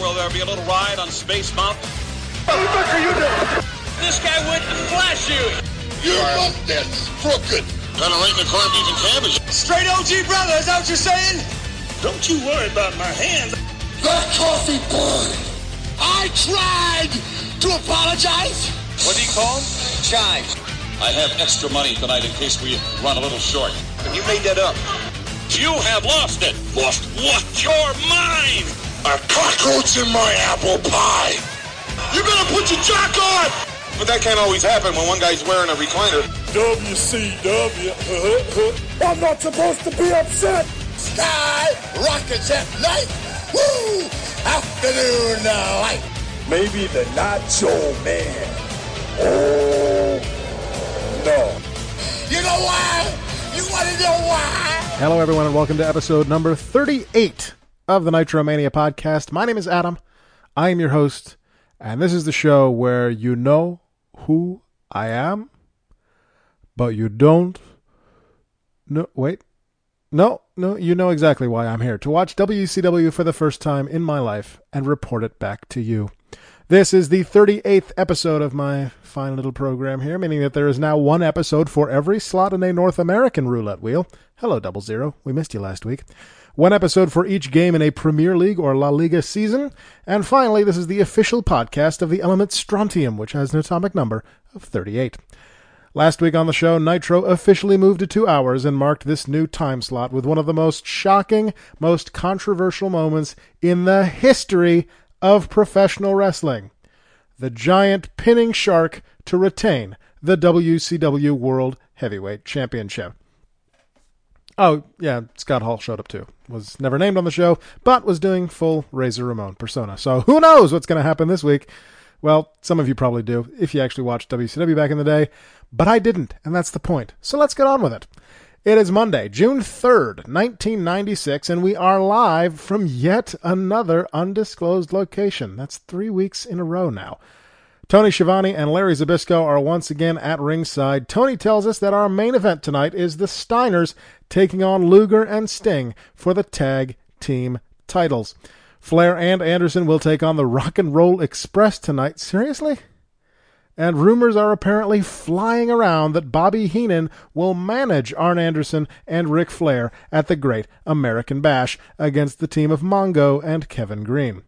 Will there be a little ride on Space Mountain? What the fuck are you doing? This guy went flash you. Your mustache crooked. Kind of like the corned beef and cabbage. Straight OG brother, is that what you're saying? Don't you worry about my hands. That coffee burned. I tried to apologize. What do you call him? Chives. I have extra money tonight in case we run a little short. You made that up. You have lost it. Lost what? Your mind. A cockroach in my apple pie. You better put your jock on. But that can't always happen when one guy's wearing a recliner. WCW. I'm not supposed to be upset. Sky rockets at night. Woo! Afternoon uh, light. Maybe the Nacho Man. Oh no. You know why? You want to know why? Hello, everyone, and welcome to episode number 38 of the Nitromania podcast. My name is Adam. I am your host, and this is the show where you know who I am, but you don't. No, wait. No, no, you know exactly why I'm here to watch WCW for the first time in my life and report it back to you. This is the 38th episode of my fine little program here, meaning that there is now one episode for every slot in a North American roulette wheel. Hello, Double Zero. We missed you last week. One episode for each game in a Premier League or La Liga season. And finally, this is the official podcast of the element strontium, which has an atomic number of 38. Last week on the show, Nitro officially moved to two hours and marked this new time slot with one of the most shocking, most controversial moments in the history of professional wrestling. The giant pinning shark to retain the WCW World Heavyweight Championship. Oh, yeah, Scott Hall showed up too. Was never named on the show, but was doing full Razor Ramon persona. So who knows what's going to happen this week? Well, some of you probably do, if you actually watched WCW back in the day, but I didn't, and that's the point. So let's get on with it. It is Monday, June 3rd, 1996, and we are live from yet another undisclosed location. That's three weeks in a row now. Tony Schiavone and Larry Zbyszko are once again at ringside. Tony tells us that our main event tonight is the Steiners taking on Luger and Sting for the tag team titles. Flair and Anderson will take on the Rock and Roll Express tonight. Seriously? And rumors are apparently flying around that Bobby Heenan will manage Arn Anderson and Ric Flair at the Great American Bash against the team of Mongo and Kevin Greene.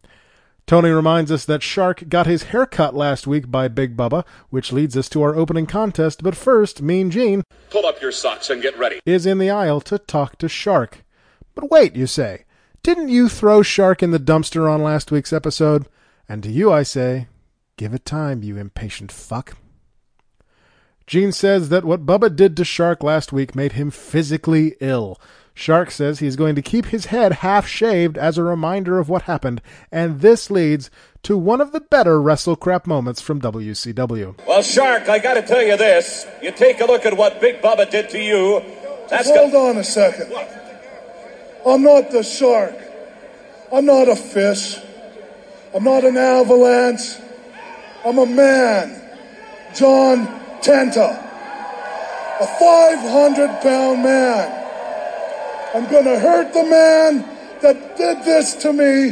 Tony reminds us that Shark got his hair cut last week by Big Bubba, which leads us to our opening contest. But first, Mean Gene Pull up your socks and get ready. is in the aisle to talk to Shark. But wait, you say, didn't you throw Shark in the dumpster on last week's episode? And to you I say, give it time, you impatient fuck. Gene says that what Bubba did to Shark last week made him physically ill. Shark says he's going to keep his head half shaved as a reminder of what happened, and this leads to one of the better wrestle crap moments from WCW. Well, Shark, I got to tell you this. You take a look at what Big Bubba did to you. That's Hold go- on a second. I'm not the shark. I'm not a fish. I'm not an avalanche. I'm a man. John Tenta. A 500 pound man. I'm gonna hurt the man that did this to me.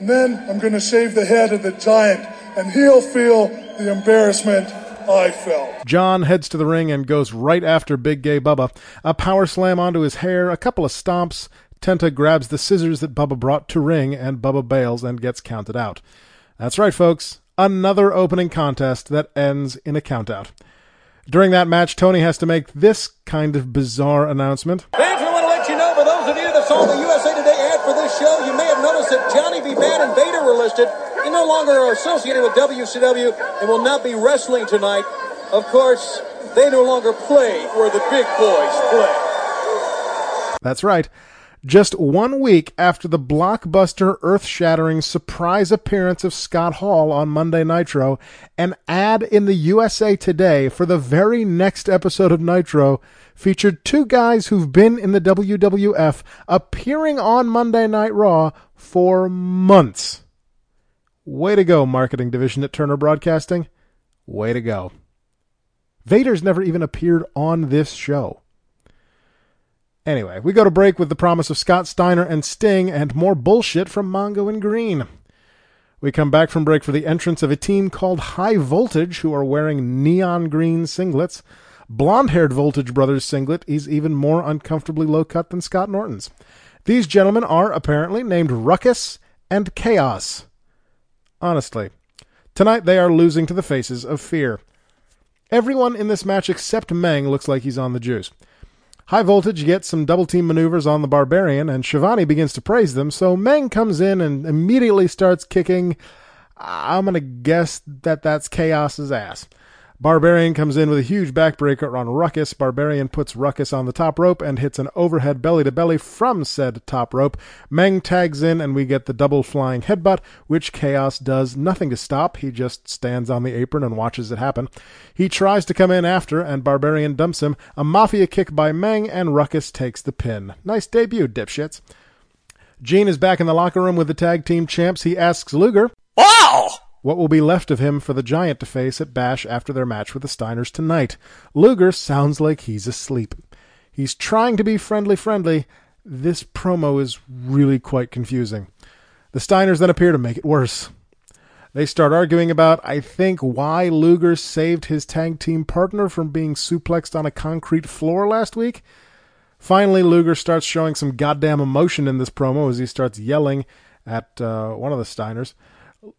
And then I'm gonna shave the head of the giant. And he'll feel the embarrassment I felt. John heads to the ring and goes right after Big Gay Bubba. A power slam onto his hair, a couple of stomps. Tenta grabs the scissors that Bubba brought to ring, and Bubba bails and gets counted out. That's right, folks. Another opening contest that ends in a countout. During that match, Tony has to make this kind of bizarre announcement. Fans, we want to let you know, for saw the USA Today ad for this show, you may have noticed that Johnny B. Badd and Vader were listed. They no longer are associated with WCW and will not be wrestling tonight. Of course, they no longer play where the big boys play. That's right. Just one week after the blockbuster, earth shattering surprise appearance of Scott Hall on Monday Nitro, an ad in the USA Today for the very next episode of Nitro featured two guys who've been in the WWF appearing on Monday Night Raw for months. Way to go, marketing division at Turner Broadcasting. Way to go. Vader's never even appeared on this show. Anyway, we go to break with the promise of Scott Steiner and Sting and more bullshit from Mongo and Greene. We come back from break for the entrance of a team called High Voltage, who are wearing neon green singlets. Blonde haired Voltage Brothers singlet is even more uncomfortably low cut than Scott Norton's. These gentlemen are apparently named Ruckus and Chaos. Honestly, tonight they are losing to the faces of fear. Everyone in this match except Meng looks like he's on the juice. High Voltage gets some double team maneuvers on the Barbarian, and Schiavone begins to praise them, so Meng comes in and immediately starts kicking. I'm going to guess that that's Chaos's ass. Barbarian comes in with a huge backbreaker on Ruckus. Barbarian puts Ruckus on the top rope and hits an overhead belly to belly from said top rope. Meng tags in and we get the double flying headbutt, which Chaos does nothing to stop. He just stands on the apron and watches it happen. He tries to come in after and Barbarian dumps him. A mafia kick by Meng and Ruckus takes the pin. Nice debut, dipshits. Gene is back in the locker room with the tag team champs. He asks Luger, Wow! What will be left of him for the Giant to face at Bash after their match with the Steiners tonight. Luger sounds like he's asleep. He's trying to be friendly friendly. This promo is really quite confusing. The Steiners then appear to make it worse. They start arguing about, I think, why Luger saved his tag team partner from being suplexed on a concrete floor last week. Finally, Luger starts showing some goddamn emotion in this promo as he starts yelling at uh, one of the Steiners.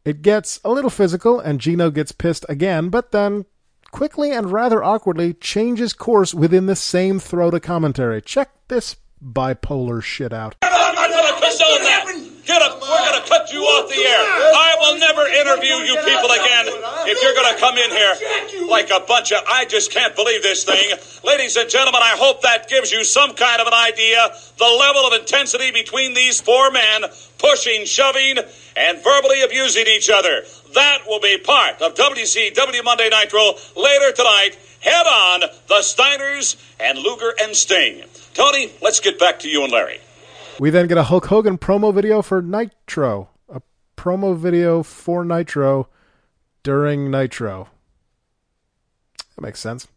It gets a little physical, and Gino gets pissed again, but then quickly and rather awkwardly changes course within the same throw to commentary. Check this bipolar shit out. Get up. We're gonna cut you off the air. I will never interview you people again if you're gonna come in here like a bunch of. I just can't believe this thing, ladies and gentlemen. I hope that gives you some kind of an idea the level of intensity between these four men, pushing, shoving, and verbally abusing each other. That will be part of WCW Monday Nitro later tonight. Head on the Steiners and Luger and Sting. Tony, let's get back to you and Larry. We then get a Hulk Hogan promo video for Nitro. A promo video for Nitro during Nitro. That makes sense.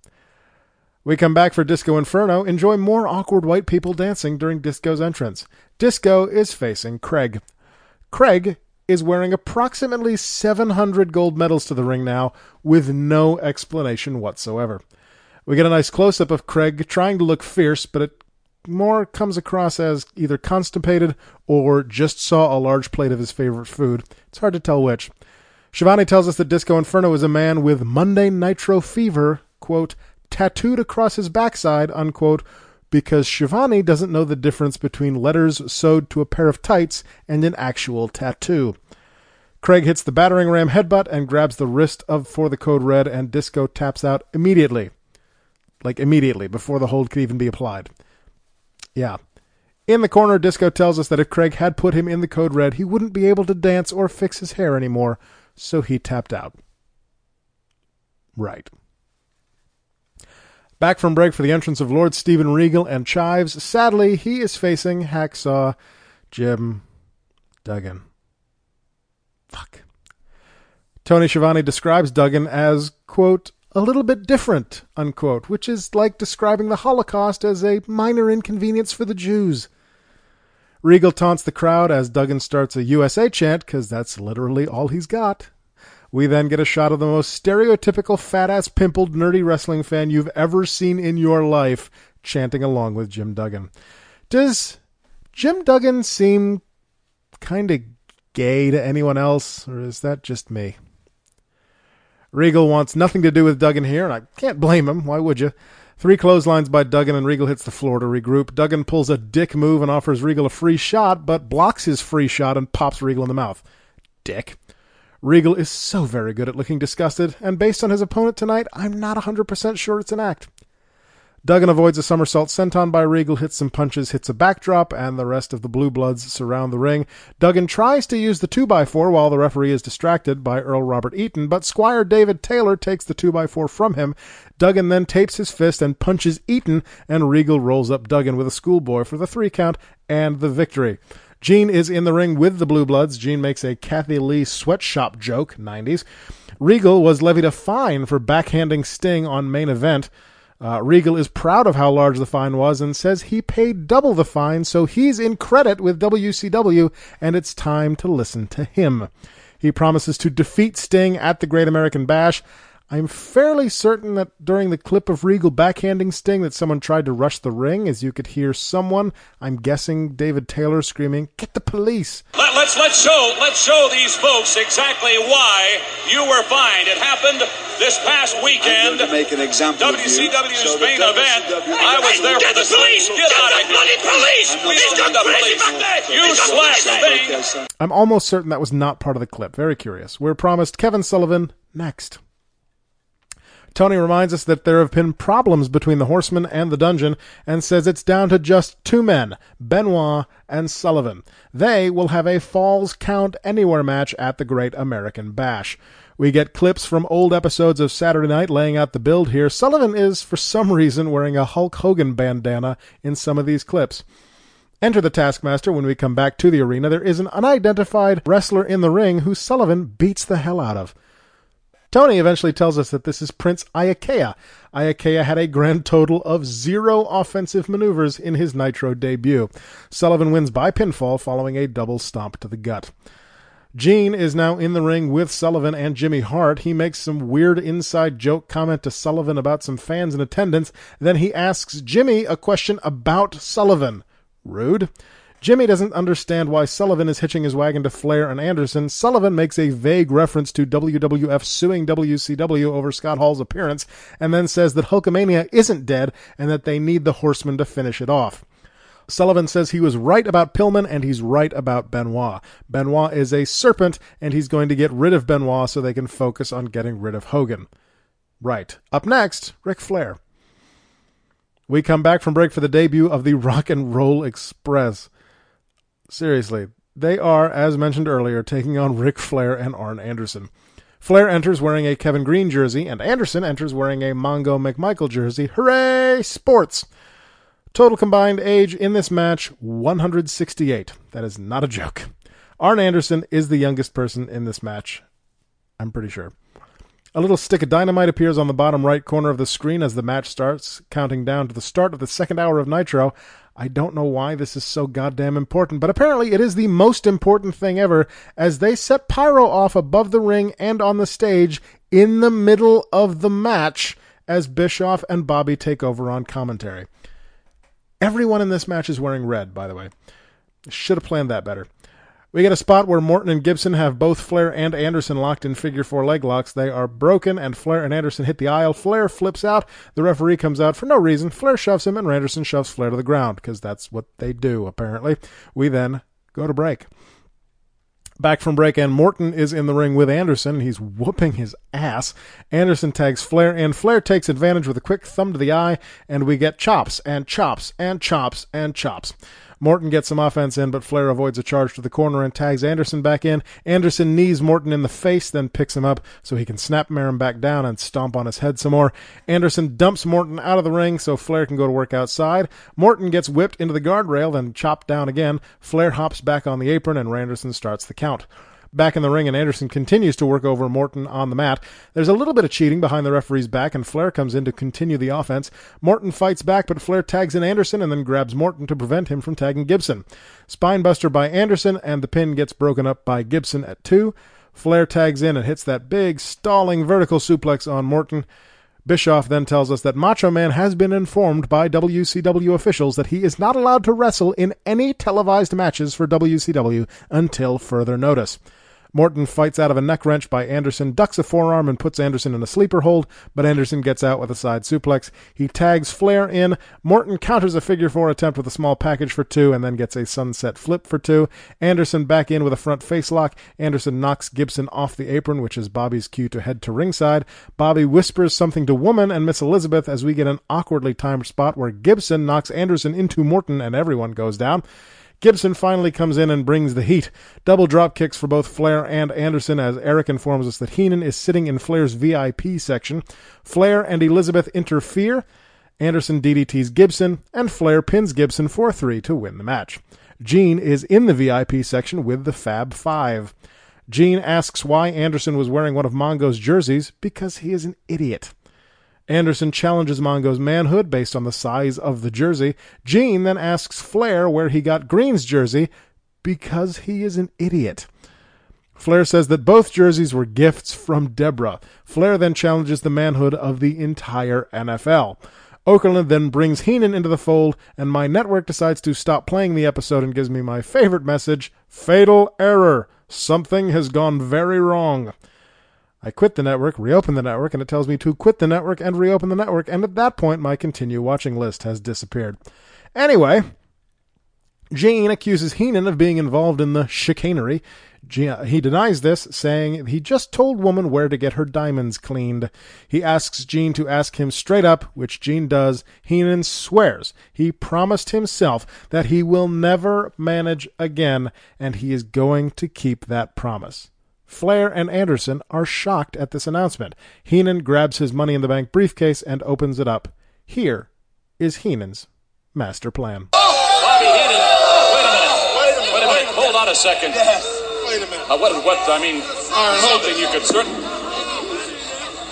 We come back for Disco Inferno. Enjoy more awkward white people dancing during Disco's entrance. Disco is facing Craig. Craig is wearing approximately 700 gold medals to the ring now with no explanation whatsoever. We get a nice close up of Craig trying to look fierce, but it more comes across as either constipated or just saw a large plate of his favorite food. It's hard to tell which. Schiavone tells us that Disco Inferno is a man with Monday Nitro fever, quote, tattooed across his backside, unquote, because Schiavone doesn't know the difference between letters sewed to a pair of tights and an actual tattoo. Craig hits the battering ram headbutt and grabs the wrist of for the code red, and Disco taps out immediately. Like immediately, before the hold could even be applied. Yeah. In the corner, Disco tells us that if Craig had put him in the code red, he wouldn't be able to dance or fix his hair anymore, so he tapped out. Right. Back from break for the entrance of Lord Steven Regal and Chives. Sadly, he is facing Hacksaw Jim Duggan. Fuck. Tony Schiavone describes Duggan as, quote, a little bit different, unquote, which is like describing the Holocaust as a minor inconvenience for the Jews. Regal taunts the crowd as Duggan starts a USA chant, because that's literally all he's got. We then get a shot of the most stereotypical fat ass pimpled nerdy wrestling fan you've ever seen in your life chanting along with Jim Duggan. Does Jim Duggan seem kind of gay to anyone else, or is that just me? Regal wants nothing to do with Duggan here, and I can't blame him. Why would you? Three clotheslines by Duggan, and Regal hits the floor to regroup. Duggan pulls a dick move and offers Regal a free shot, but blocks his free shot and pops Regal in the mouth. Dick. Regal is so very good at looking disgusted, and based on his opponent tonight, I'm not 100% sure it's an act. Duggan avoids a somersault senton by Regal, hits some punches, hits a backdrop, and the rest of the Blue Bloods surround the ring. Duggan tries to use the 2x4 while the referee is distracted by Earl Robert Eaton, but Squire David Taylor takes the 2x4 from him. Duggan then tapes his fist and punches Eaton, and Regal rolls up Duggan with a schoolboy for the three count and the victory. Gene is in the ring with the Blue Bloods. Gene makes a Kathie Lee sweatshop joke, 90s. Regal was levied a fine for backhanding Sting on main event. Uh, Regal is proud of how large the fine was and says he paid double the fine, so he's in credit with WCW, and it's time to listen to him. He promises to defeat Sting at the Great American Bash. I'm fairly certain that during the clip of Regal backhanding Sting that someone tried to rush the ring as you could hear someone, I'm guessing David Taylor screaming, "Get the police." Let, let's let's show let's show these folks exactly why you were fined. It happened this past weekend. to make an example of you. WCW's So the main event. WCW I was there for Get the the police! Get Get out the of here! bloody police! We He's don't gone the crazy police. back there! You He's gone slapped. Sting. I'm almost certain that was not part of the clip. Very curious. We're promised Kevin Sullivan next. Tony reminds us that there have been problems between the Horsemen and the Dungeon and says it's down to just two men, Benoit and Sullivan. They will have a Falls Count Anywhere match at the Great American Bash. We get clips from old episodes of Saturday Night laying out the build here. Sullivan is, for some reason, wearing a Hulk Hogan bandana in some of these clips. Enter the Taskmaster when we come back to the arena. There is an unidentified wrestler in the ring who Sullivan beats the hell out of. Tony eventually tells us that this is Prince Iaukea. Iaukea had a grand total of zero offensive maneuvers in his Nitro debut. Sullivan wins by pinfall following a double stomp to the gut. Gene is now in the ring with Sullivan and Jimmy Hart. He makes some weird inside joke comment to Sullivan about some fans in attendance. Then he asks Jimmy a question about Sullivan. Rude. Jimmy doesn't understand why Sullivan is hitching his wagon to Flair and Anderson. Sullivan makes a vague reference to WWF suing WCW over Scott Hall's appearance, and then says that Hulkamania isn't dead and that they need the Horsemen to finish it off. Sullivan says he was right about Pillman and he's right about Benoit. Benoit is a serpent and he's going to get rid of Benoit so they can focus on getting rid of Hogan. Right. Up next, Ric Flair. We come back from break for the debut of the Rock and Roll Express. Seriously, they are, as mentioned earlier, taking on Ric Flair and Arn Anderson. Flair enters wearing a Kevin Greene jersey, and Anderson enters wearing a Mongo McMichael jersey. Hooray! Sports! Total combined age in this match 168. That is not a joke. Arn Anderson is the youngest person in this match. I'm pretty sure. A little stick of dynamite appears on the bottom right corner of the screen as the match starts, counting down to the start of the second hour of Nitro. I don't know why this is so goddamn important, but apparently it is the most important thing ever as they set Pyro off above the ring and on the stage in the middle of the match as Bischoff and Bobby take over on commentary. Everyone in this match is wearing red, by the way. Should have planned that better. We get a spot where Morton and Gibson have both Flair and Anderson locked in figure four leg locks. They are broken, and Flair and Anderson hit the aisle. Flair flips out. The referee comes out for no reason. Flair shoves him, and Anderson shoves Flair to the ground, because that's what they do, apparently. We then go to break. Back from break, and Morton is in the ring with Anderson. He's whooping his ass. Anderson tags Flair, and Flair takes advantage with a quick thumb to the eye, and we get chops, and chops, and chops, and chops. Morton gets some offense in, but Flair avoids a charge to the corner and tags Anderson back in. Anderson knees Morton in the face, then picks him up so he can snap Marin back down and stomp on his head some more. Anderson dumps Morton out of the ring so Flair can go to work outside. Morton gets whipped into the guardrail, then chopped down again. Flair hops back on the apron, and Randerson starts the count. Back in the ring, and Anderson continues to work over Morton on the mat. There's a little bit of cheating behind the referee's back, and Flair comes in to continue the offense. Morton fights back, but Flair tags in Anderson and then grabs Morton to prevent him from tagging Gibson. Spinebuster by Anderson, and the pin gets broken up by Gibson at two. Flair tags in and hits that big, stalling vertical suplex on Morton. Bischoff then tells us that Macho Man has been informed by WCW officials that he is not allowed to wrestle in any televised matches for WCW until further notice. Morton fights out of a neck wrench by Anderson, ducks a forearm, and puts Anderson in a sleeper hold, but Anderson gets out with a side suplex. He tags Flair in. Morton counters a figure four attempt with a small package for two, and then gets a sunset flip for two. Anderson back in with a front face lock. Anderson knocks Gibson off the apron, which is Bobby's cue to head to ringside. Bobby whispers something to Woman and Miss Elizabeth as we get an awkwardly timed spot where Gibson knocks Anderson into Morton, and everyone goes down. Gibson finally comes in and brings the heat. Double drop kicks for both Flair and Anderson as Eric informs us that Heenan is sitting in Flair's VIP section. Flair and Elizabeth interfere. Anderson DDTs Gibson, and Flair pins Gibson for three to win the match. Gene is in the VIP section with the Fab Five. Gene asks why Anderson was wearing one of Mongo's jerseys because he is an idiot. Anderson challenges Mongo's manhood based on the size of the jersey. Gene then asks Flair where he got Greene's jersey because he is an idiot. Flair says that both jerseys were gifts from Deborah. Flair then challenges the manhood of the entire NFL. Okerlund then brings Heenan into the fold, and my network decides to stop playing the episode and gives me my favorite message Fatal error. Something has gone very wrong. I quit the network, reopen the network, and it tells me to quit the network and reopen the network, and at that point, my continue watching list has disappeared. Anyway, Gene accuses Heenan of being involved in the chicanery. Uh, he denies this, saying he just told woman where to get her diamonds cleaned. He asks Gene to ask him straight up, which Gene does. Heenan swears he promised himself that he will never manage again, and he is going to keep that promise. Flair and Anderson are shocked at this announcement. Heenan grabs his Money in the Bank briefcase and opens it up. Here is Heenan's master plan. Bobby Heenan. Wait a minute. Wait a minute. Wait a minute. Hold on a second. Yes. Wait a minute. Uh, what? What? I mean, something you could certain.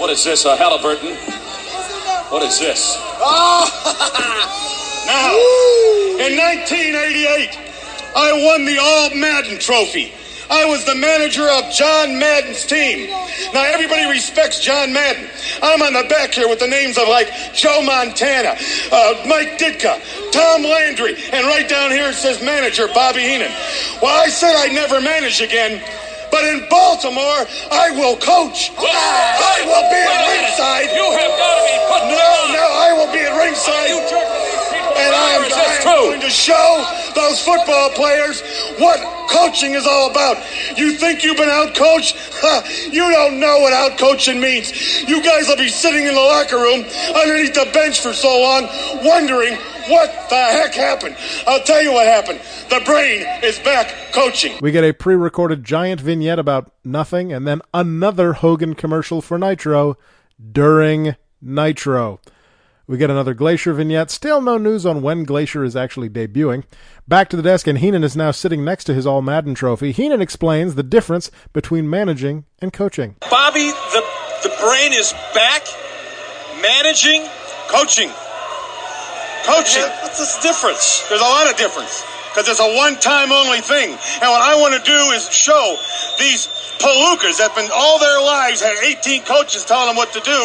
What is this? A Halliburton? What is this? Now, in 1988, I won the All Madden Trophy. I was the manager of John Madden's team. Now, everybody respects John Madden. I'm on the back here with the names of like Joe Montana, uh, Mike Ditka, Tom Landry, and right down here it says manager Bobby Heenan. Well, I said I'd never manage again. But in Baltimore, I will coach. I will be at ringside. You have got to be put No, no, I will be at ringside. You jerk these people And I am. I am going to show those football players what coaching is all about. You think you've been outcoached? You don't know what outcoaching means. You guys will be sitting in the locker room underneath the bench for so long, wondering what the heck happened. I'll tell you what happened. The brain is back coaching. We get a pre recorded giant vignette about nothing, and then another Hogan commercial for Nitro during Nitro. We get another Glacier vignette. Still no news on when Glacier is actually debuting. Back to the desk, and Heenan is now sitting next to his All Madden trophy. Heenan explains the difference between managing and coaching. Bobby, the the brain is back. Managing, coaching. Coaching. What's the difference? There's a lot of difference because it's a one-time only thing. And what I want to do is show these palookas that have been all their lives had 18 coaches telling them what to do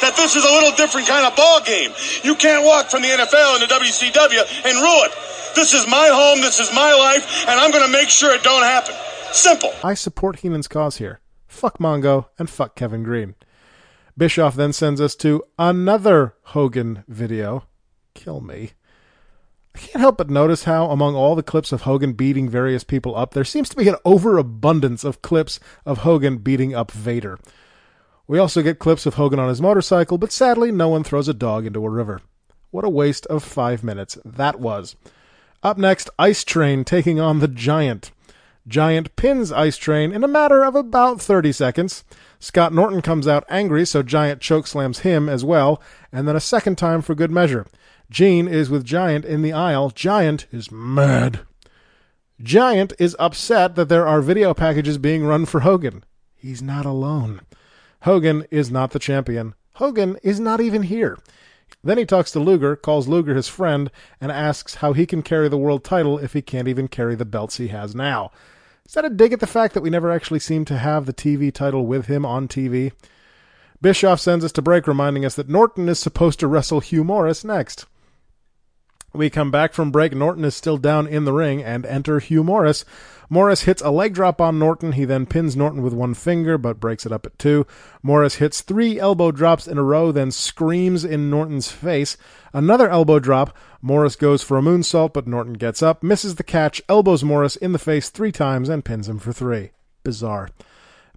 that this is a little different kind of ball game. You can't walk from the NFL into WCW and rule it. This is my home, this is my life, and I'm going to make sure it don't happen. Simple. I support Heenan's cause here. Fuck Mongo and fuck Kevin Greene. Bischoff then sends us to another Hogan video. Kill me. I can't help but notice how, among all the clips of Hogan beating various people up, there seems to be an overabundance of clips of Hogan beating up Vader. We also get clips of Hogan on his motorcycle, but sadly, no one throws a dog into a river. What a waste of five minutes that was. Up next, Ice Train taking on the Giant. Giant pins Ice Train in a matter of about 30 seconds. Scott Norton comes out angry, so Giant chokeslams him as well, and then a second time for good measure. Gene is with Giant in the aisle. Giant is mad. Giant is upset that there are video packages being run for Hogan. He's not alone. Hogan is not the champion. Hogan is not even here. Then he talks to Luger, calls Luger his friend, and asks how he can carry the world title if he can't even carry the belts he has now. Is that a dig at the fact that we never actually seem to have the TV title with him on TV? Bischoff sends us to break, reminding us that Norton is supposed to wrestle Hugh Morris next. We come back from break. Norton is still down in the ring and enter Hugh Morris. Morris hits a leg drop on Norton. He then pins Norton with one finger, but breaks it up at two. Morris hits three elbow drops in a row, then screams in Norton's face. Another elbow drop. Morris goes for a moonsault, but Norton gets up, misses the catch, elbows Morris in the face three times, and pins him for three. Bizarre.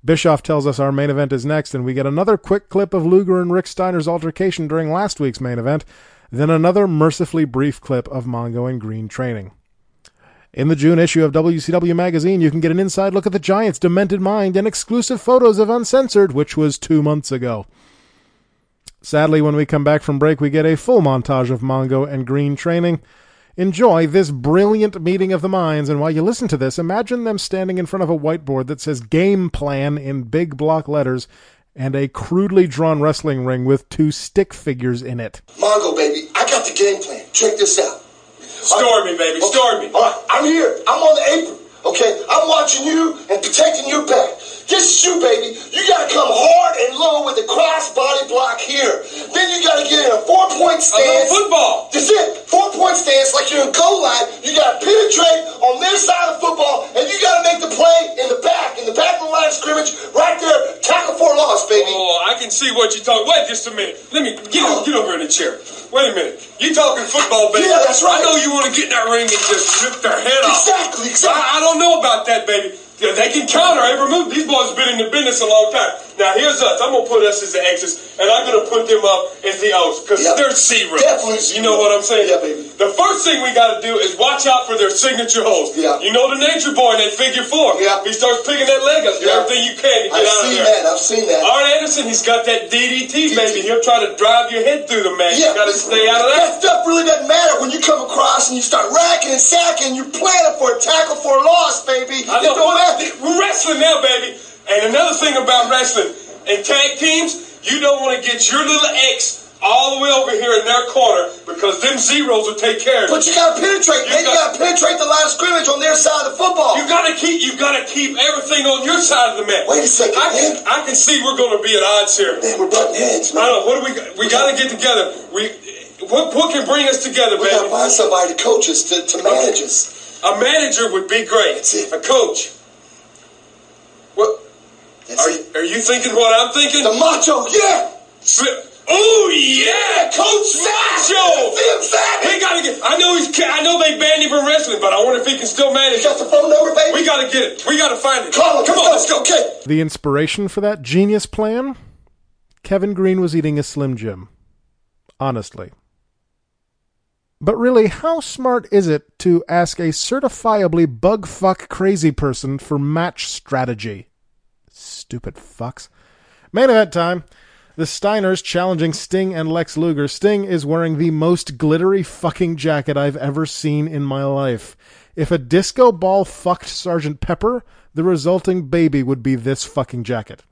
Bischoff tells us our main event is next, and we get another quick clip of Luger and Rick Steiner's altercation during last week's main event, then another mercifully brief clip of Mongo and Greene training. In the June issue of WCW Magazine, you can get an inside look at the Giants' demented mind and exclusive photos of Uncensored, which was two months ago. Sadly, when we come back from break, we get a full montage of Mongo and Greene training. Enjoy this brilliant meeting of the minds, and while you listen to this, imagine them standing in front of a whiteboard that says Game Plan in big block letters and a crudely drawn wrestling ring with two stick figures in it. Mongo, baby, I got the game plan. Check this out. Story me, baby. Story me. All right, I'm here. I'm on the apron. Okay, I'm watching you and protecting your back. This shoe, baby, you gotta come hard and low with the cross body block here. Then you gotta get in a four point stance. football. That's it. Four point stance, like you're in goal line. You gotta penetrate on their side of football, and you gotta make the play in the back, in the back of the line of scrimmage, right there. Tackle for loss, baby. Oh, I can see what you're talking. Wait just a minute. Let me get, get over in the chair. Wait a minute. You talking football, baby? Yeah, that's right. I know you want to get in that ring and just rip their head off. Exactly, exactly. I, I don't know about that, baby. They can counter every move. These boys have been in the business a long time. Now here's us. I'm gonna put us as the X's, and I'm gonna put them up as the O's because Yep. they're zero. Definitely You know what I'm saying? Yeah, baby. The first thing we got to do is watch out for their signature holds. Yeah. You know the nature boy in that figure four. Yeah. He starts picking that leg up. Do Yeah. everything you can to get I've out of seen that. I've seen that. Arn Anderson, he's got that DDT, baby. He'll try to drive your head through the mat. you got to stay out of that. That stuff really doesn't matter when you come across and you start racking and sacking. You're planning for a tackle for a loss, baby. I It know. don't What- matter. We're wrestling now, baby. And another thing about wrestling, in tag teams, you don't want to get your little X all the way over here in their corner because them zeros will take care of it. But you. gotta penetrate. You. Got- gotta penetrate the line of scrimmage on their side of the football. You gotta keep, you gotta keep everything on your side of the mat. Wait a second, I can, man. I can see we're gonna be at odds here. Man, we're butting heads, man. I don't know. What do we? We gotta get together. We, what, what can bring us together, We gotta find somebody to coach us, to, to manage us. A manager would be great. That's it. A coach. What? That's Are, it. are you thinking what I'm thinking? The macho, yeah. Sli- Oh yeah, Coach Macho. Them Savage. We gotta get. I know he's. I know they banned him from wrestling, but I wonder if he can still manage. Got the phone number, baby? We gotta get it. We gotta find it. Call him. Come on, let's go. Okay. The inspiration for that genius plan? Kevin Greene was eating a Slim Jim. Honestly. But really, how smart is it to ask a certifiably bug fuck crazy person for match strategy? Stupid fucks. Main event time. The Steiners challenging Sting and Lex Luger. Sting is wearing the most glittery fucking jacket I've ever seen in my life. If a disco ball fucked Sergeant Pepper, the resulting baby would be this fucking jacket.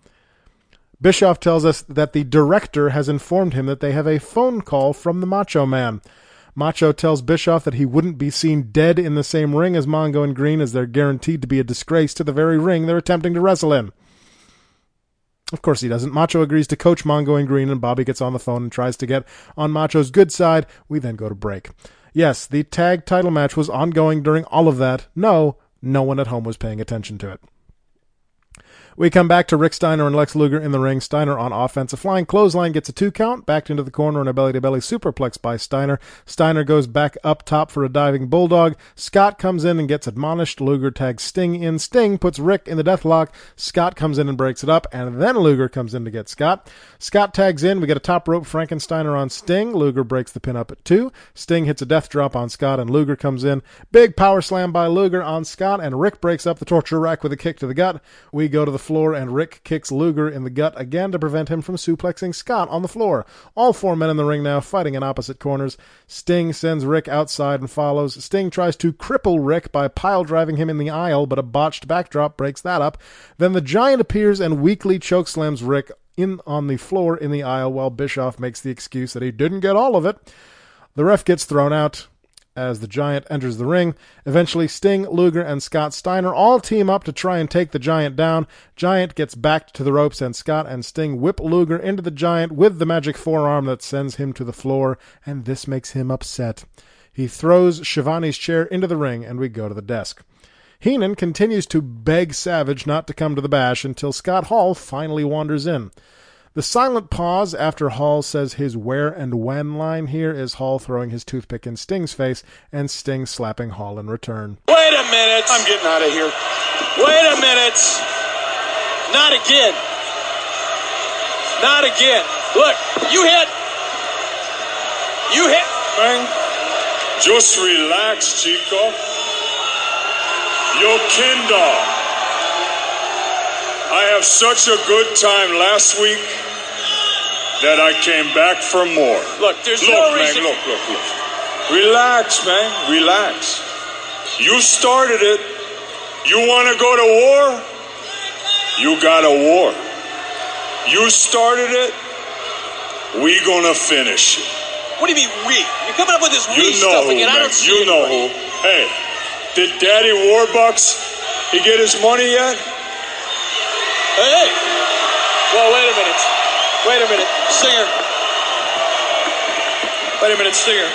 Bischoff tells us that the director has informed him that they have a phone call from the Macho Man. Macho tells Bischoff that he wouldn't be seen dead in the same ring as Mongo and Greene as they're guaranteed to be a disgrace to the very ring they're attempting to wrestle in. Of course he doesn't. Macho agrees to coach Mongo and Greene, and Bobby gets on the phone and tries to get on Macho's good side. We then go to break. Yes, the tag title match was ongoing during all of that. No, no one at home was paying attention to it. We come back to Rick Steiner and Lex Luger in the ring. Steiner on offense. A flying clothesline gets a two count, backed into the corner and a belly to belly superplex by Steiner. Steiner goes back up top for a diving bulldog. Scott comes in and gets admonished. Luger tags Sting in. Sting puts Rick in the deathlock. Scott comes in and breaks it up, and then Luger comes in to get Scott. Scott tags in. We get a top rope Frankensteiner on Sting. Luger breaks the pin up at two. Sting hits a death drop on Scott, and Luger comes in. Big power slam by Luger on Scott, and Rick breaks up the torture rack with a kick to the gut. We go to the floor, and Rick kicks Luger in the gut again to prevent him from suplexing Scott on the floor. All four men in the ring now fighting in opposite corners. Sting sends Rick outside and follows. Sting tries to cripple Rick by pile driving him in the aisle, but a botched backdrop breaks that up. Then the giant appears and weakly chokeslams Rick in on the floor in the aisle while Bischoff makes the excuse that he didn't get all of it. The ref gets thrown out as the Giant enters the ring. Eventually, Sting, Luger, and Scott Steiner all team up to try and take the Giant down. Giant gets backed to the ropes, and Scott and Sting whip Luger into the Giant with the magic forearm that sends him to the floor, and this makes him upset. He throws Schiavone's chair into the ring, and we go to the desk. Heenan continues to beg Savage not to come to the bash until Scott Hall finally wanders in. The silent pause after Hall says his where and when line here is Hall throwing his toothpick in Sting's face and Sting slapping Hall in return. Wait a minute. I'm getting out of here. Wait a minute. Not again. Not again. Look, you hit. You hit. Man, just relax, Chico. Yo, Kindo. I have such a good time last week that I came back for more. Look, there's look, no man, reason. look, look, look. Relax, man. Relax. You started it. You want to go to war? You got a war. You started it. We gonna finish it. What do you mean we? You're coming up with this You we know stuff who, again. I don't see You know anybody. who. Hey, did Daddy Warbucks he get his money yet? Hey! Well, wait a minute. Wait a minute. Stinger. Wait a minute, Stinger.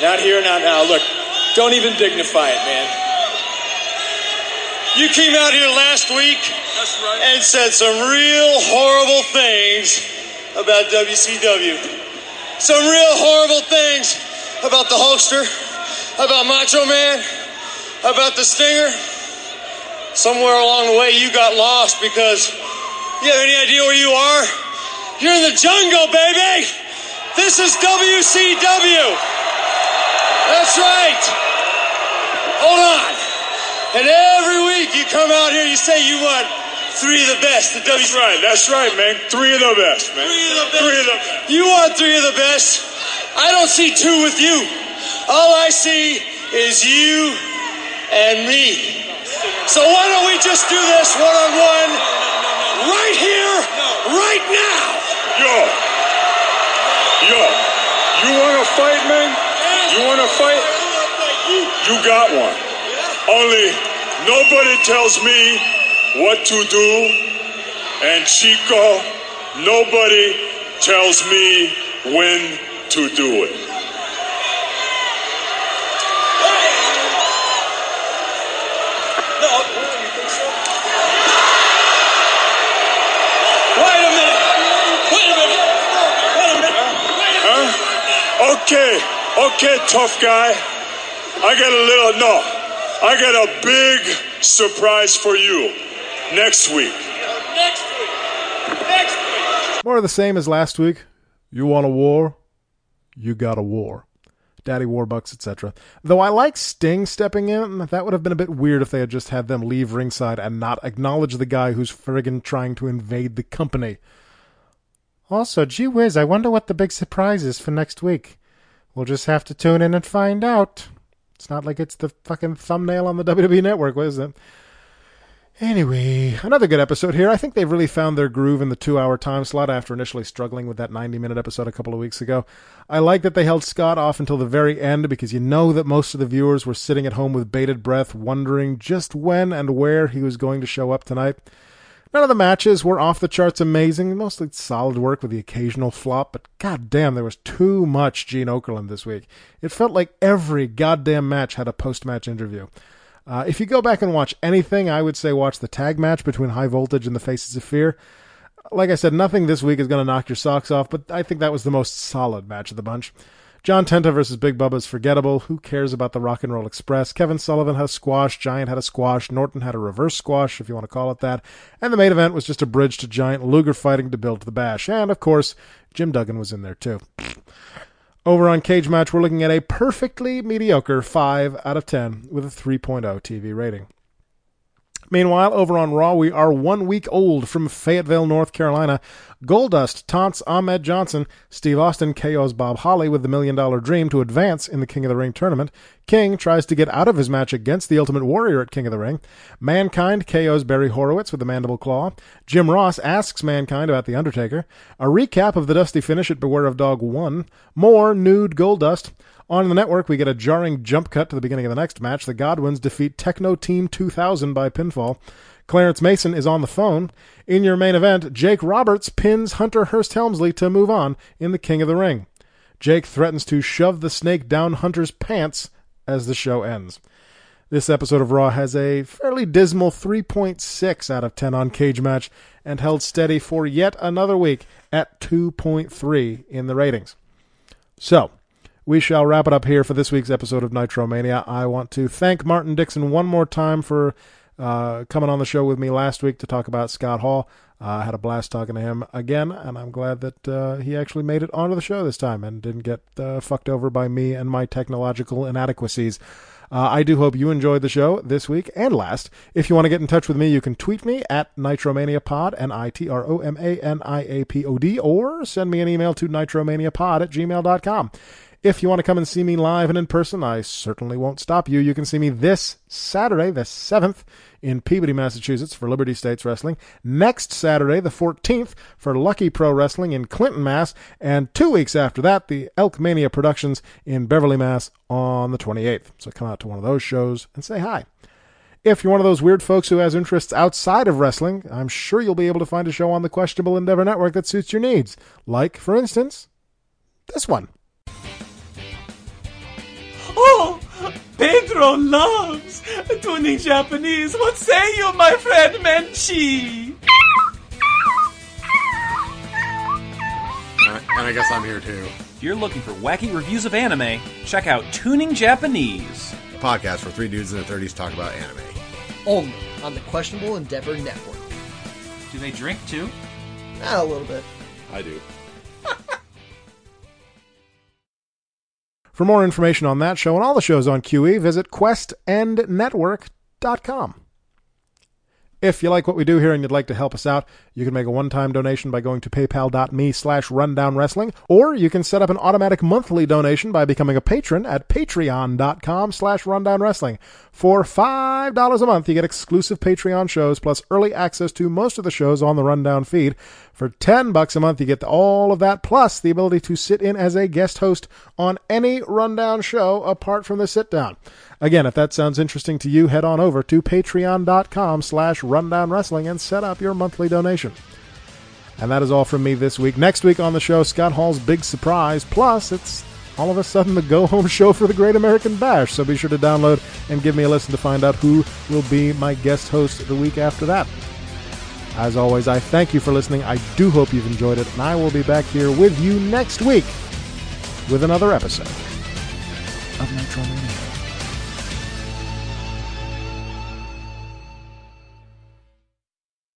Not here, not now. Look, don't even dignify it, man. You came out here last week and said some real horrible things about WCW. Some real horrible things about the Hulkster, about Macho Man, about the Stinger. Somewhere along the way, you got lost because you have any idea where you are? You're in the jungle, baby! This is WCW! That's right! Hold on! And every week you come out here, you say you want three of the best. The That's right. That's right, man. Three of the best, man. Three of the best. Three of the best. You want three of the best. I don't see two with you. All I see is you and me. So why don't we just do this one on one right here, right now? Yo. Yo. You want to fight, man? You want to fight? You got one. Only nobody tells me what to do. And Chico, nobody tells me when to do it. No, you think so? Wait a minute. Wait a minute. Wait a minute. Wait a Huh? Okay, okay, tough guy. I got a little, no, I got a big surprise for you next week. Next week. Next week. More of the same as last week. You want a war? You got a war. Daddy Warbucks, etc. Though I like Sting stepping in, that would have been a bit weird if they had just had them leave ringside and not acknowledge the guy who's friggin' trying to invade the company. Also, gee whiz, I wonder what the big surprise is for next week. We'll just have to tune in and find out. It's not like it's the fucking thumbnail on the WWE network, what is it? Anyway, another good episode here. I think they've really found their groove in the two hour time slot after initially struggling with that 90 minute episode a couple of weeks ago. I like that they held Scott off until the very end because you know that most of the viewers were sitting at home with bated breath, wondering just when and where he was going to show up tonight. None of the matches were off the charts amazing, mostly solid work with the occasional flop, but goddamn, there was too much Gene Okerlund this week. It felt like every goddamn match had a post match interview. Uh, if you go back and watch anything, I would say watch the tag match between High Voltage and the Faces of Fear. Like I said, nothing this week is going to knock your socks off, but I think that was the most solid match of the bunch. John Tenta versus Big Bubba is forgettable. Who cares about the Rock and Roll Express? Kevin Sullivan had a squash. Giant had a squash. Norton had a reverse squash, if you want to call it that. And the main event was just a bridge to Giant Luger fighting to build the bash. And, of course, Jim Duggan was in there, too. Over on Cage Match, we're looking at a perfectly mediocre 5 out of 10 with a 3.0 TV rating. Meanwhile, over on Raw, we are one week old from Fayetteville, North Carolina. Goldust taunts Ahmed Johnson. Steve Austin KOs Bob Holly with the Million Dollar Dream to advance in the King of the Ring tournament. King tries to get out of his match against the Ultimate Warrior at King of the Ring. Mankind KOs Barry Horowitz with the Mandible Claw. Jim Ross asks Mankind about The Undertaker. A recap of the Dusty finish at Beware of Dog 1. More nude Goldust. On the network, we get a jarring jump cut to the beginning of the next match. The Godwins defeat Techno Team 2000 by pinfall. Clarence Mason is on the phone. In your main event, Jake Roberts pins Hunter Hearst Helmsley to move on in the King of the Ring. Jake threatens to shove the snake down Hunter's pants as the show ends. This episode of Raw has a fairly dismal 3.6 out of 10 on Cage Match and held steady for yet another week at 2.3 in the ratings. So, we shall wrap it up here for this week's episode of Nitromania. I want to thank Martin Dixon one more time for uh, coming on the show with me last week to talk about Scott Hall. Uh, I had a blast talking to him again, and I'm glad that uh, he actually made it onto the show this time and didn't get uh, fucked over by me and my technological inadequacies. Uh, I do hope you enjoyed the show this week and last. If you want to get in touch with me, you can tweet me at NitromaniaPod, N-I-T-R-O-M-A-N-I-A-P-O-D, or send me an email to nitromaniapod at gmail.com. If you want to come and see me live and in person, I certainly won't stop you. You can see me this Saturday, the 7th, in Peabody, Massachusetts for Liberty States Wrestling. Next Saturday, the 14th, for Lucky Pro Wrestling in Clinton, Mass. And two weeks after that, the Elk Mania Productions in Beverly, Mass. on the 28th. So come out to one of those shows and say hi. If you're one of those weird folks who has interests outside of wrestling, I'm sure you'll be able to find a show on the Questionable Endeavor Network that suits your needs. Like, for instance, this one. Pedro loves tuning Japanese. What say you, my friend Menchi? And I guess I'm here too. If you're looking for wacky reviews of anime, check out Tuning Japanese, a podcast where three dudes in their 30s talk about anime. Only on the Questionable Endeavor Network. Do they drink too? Ah, a little bit. I do. For more information on that show and all the shows on QE, visit questendnetwork.com. If you like what we do here and you'd like to help us out, you can make a one-time donation by going to paypal.me slash rundownwrestling, or you can set up an automatic monthly donation by becoming a patron at patreon.com slash rundownwrestling. For $5 a month, you get exclusive Patreon shows plus early access to most of the shows on the Rundown feed. For 10 bucks a month, you get all of that plus the ability to sit in as a guest host on any Rundown show apart from the sit-down. Again, if that sounds interesting to you, head on over to patreon.com slash rundownwrestling and set up your monthly donation. And that is all from me this week. Next week on the show, Scott Hall's big surprise. Plus, it's all of a sudden the go home show for the Great American Bash. So be sure to download and give me a listen to find out who will be my guest host the week after that. As always, I thank you for listening. I do hope you've enjoyed it, and I will be back here with you next week with another episode of Nitro.